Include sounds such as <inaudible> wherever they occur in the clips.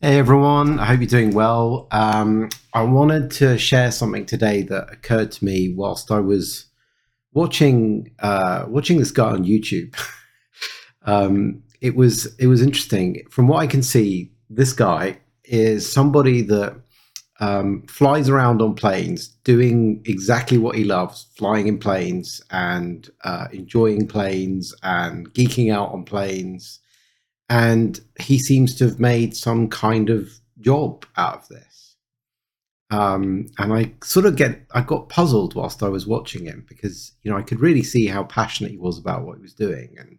Hey everyone, I hope you're doing well. Um, I wanted to share something today that occurred to me whilst I was watching uh, watching this guy on YouTube. <laughs> um, it was it was interesting. From what I can see, this guy is somebody that um, flies around on planes, doing exactly what he loves: flying in planes and uh, enjoying planes and geeking out on planes and he seems to have made some kind of job out of this. Um, and I sort of get, I got puzzled whilst I was watching him because, you know, I could really see how passionate he was about what he was doing. And,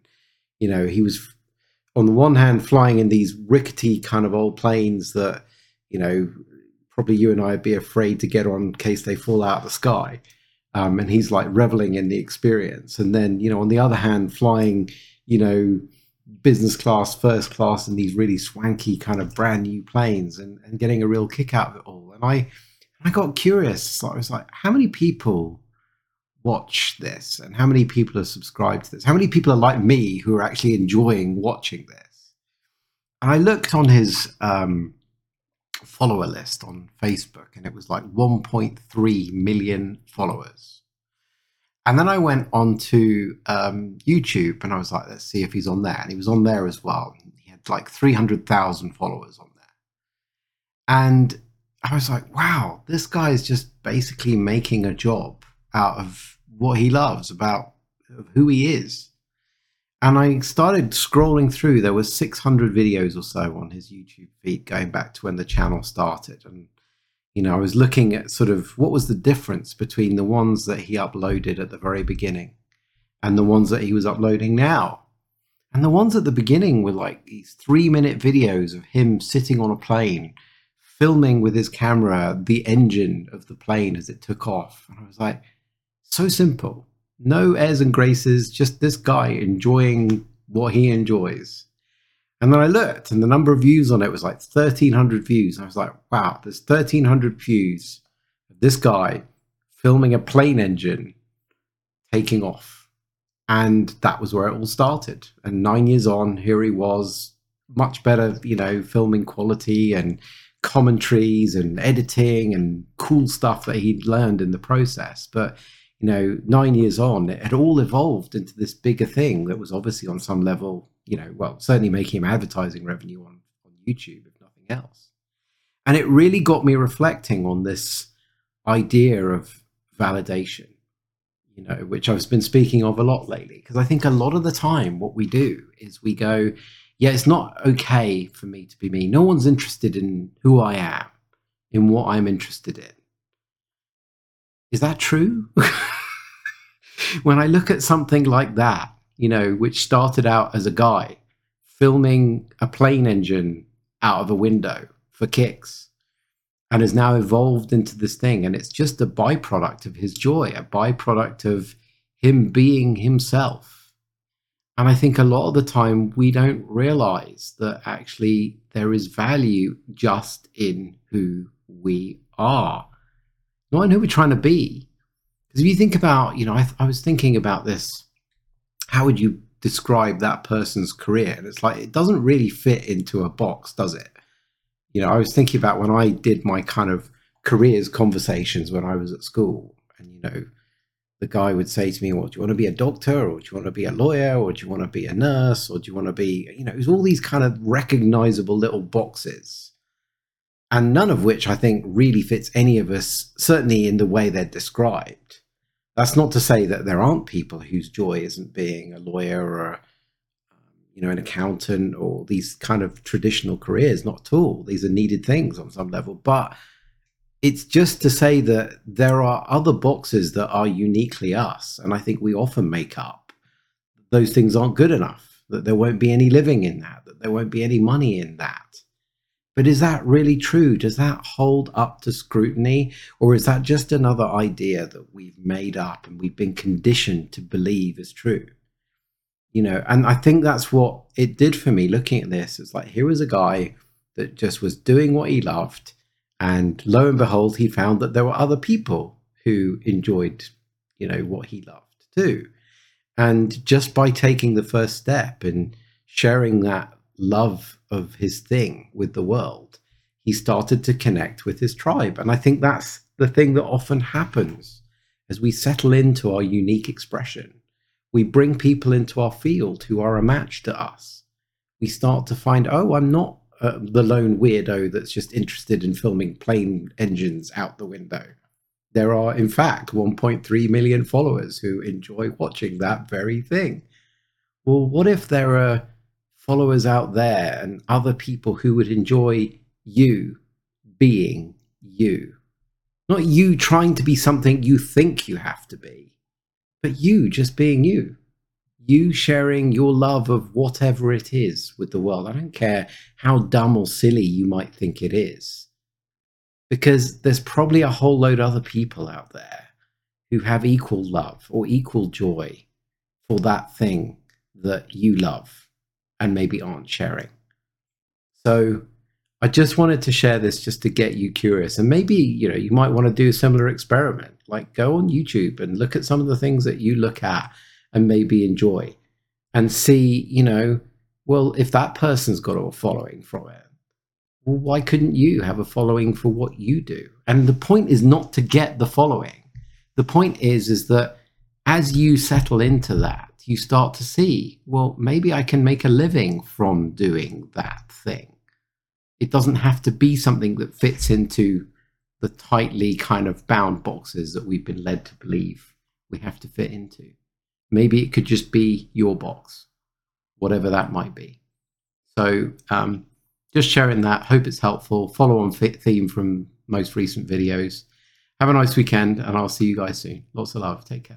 you know, he was on the one hand flying in these rickety kind of old planes that, you know, probably you and I would be afraid to get on in case they fall out of the sky. Um, and he's like reveling in the experience. And then, you know, on the other hand, flying, you know, business class, first class, and these really swanky kind of brand new planes, and, and getting a real kick out of it all. And I, I got curious. So I was like, how many people watch this, and how many people are subscribed to this? How many people are like me who are actually enjoying watching this? And I looked on his um, follower list on Facebook, and it was like 1.3 million followers. And then I went on to um, YouTube and I was like, let's see if he's on there. And he was on there as well. He had like 300,000 followers on there. And I was like, wow, this guy is just basically making a job out of what he loves, about who he is. And I started scrolling through. There was 600 videos or so on his YouTube feed going back to when the channel started. And you know, I was looking at sort of what was the difference between the ones that he uploaded at the very beginning and the ones that he was uploading now. And the ones at the beginning were like these three minute videos of him sitting on a plane, filming with his camera the engine of the plane as it took off. And I was like, so simple. No airs and graces, just this guy enjoying what he enjoys. And then I looked, and the number of views on it was like 1,300 views. I was like, wow, there's 1,300 views of this guy filming a plane engine taking off. And that was where it all started. And nine years on, here he was, much better, you know, filming quality and commentaries and editing and cool stuff that he'd learned in the process. But, you know, nine years on, it had all evolved into this bigger thing that was obviously on some level you know, well, certainly making him advertising revenue on, on YouTube, if nothing else. And it really got me reflecting on this idea of validation, you know, which I've been speaking of a lot lately. Because I think a lot of the time, what we do is we go, yeah, it's not okay for me to be me. No one's interested in who I am, in what I'm interested in. Is that true? <laughs> when I look at something like that, you know, which started out as a guy filming a plane engine out of a window for kicks and has now evolved into this thing. And it's just a byproduct of his joy, a byproduct of him being himself. And I think a lot of the time we don't realize that actually there is value just in who we are, not in who we're trying to be. Because if you think about, you know, I, I was thinking about this how would you describe that person's career? And it's like, it doesn't really fit into a box, does it? You know, I was thinking about when I did my kind of careers conversations when I was at school, and, you know, the guy would say to me, Well, do you want to be a doctor, or do you want to be a lawyer, or do you want to be a nurse, or do you want to be, you know, it was all these kind of recognizable little boxes. And none of which I think really fits any of us, certainly in the way they're described. That's not to say that there aren't people whose joy isn't being a lawyer or, um, you know, an accountant or these kind of traditional careers. Not at all. These are needed things on some level, but it's just to say that there are other boxes that are uniquely us, and I think we often make up those things aren't good enough. That there won't be any living in that. That there won't be any money in that but is that really true? Does that hold up to scrutiny? Or is that just another idea that we've made up and we've been conditioned to believe is true? You know, and I think that's what it did for me looking at this. It's like, here was a guy that just was doing what he loved. And lo and behold, he found that there were other people who enjoyed, you know, what he loved too. And just by taking the first step and sharing that love of his thing with the world, he started to connect with his tribe. And I think that's the thing that often happens as we settle into our unique expression. We bring people into our field who are a match to us. We start to find, oh, I'm not uh, the lone weirdo that's just interested in filming plane engines out the window. There are, in fact, 1.3 million followers who enjoy watching that very thing. Well, what if there are followers out there and other people who would enjoy you being you? Not you trying to be something you think you have to be, but you just being you you sharing your love of whatever it is with the world. I don't care how dumb or silly you might think it is, because there's probably a whole load of other people out there who have equal love or equal joy for that thing that you love and maybe aren't sharing. So I just wanted to share this just to get you curious. And maybe, you know, you might want to do a similar experiment. Like go on YouTube and look at some of the things that you look at and maybe enjoy and see, you know, well, if that person's got a following from it, well, why couldn't you have a following for what you do? And the point is not to get the following. The point is, is that as you settle into that, you start to see, well, maybe I can make a living from doing that thing. It doesn't have to be something that fits into the tightly kind of bound boxes that we've been led to believe we have to fit into. Maybe it could just be your box, whatever that might be. So um, just sharing that. Hope it's helpful. Follow on theme from most recent videos. Have a nice weekend, and I'll see you guys soon. Lots of love. Take care.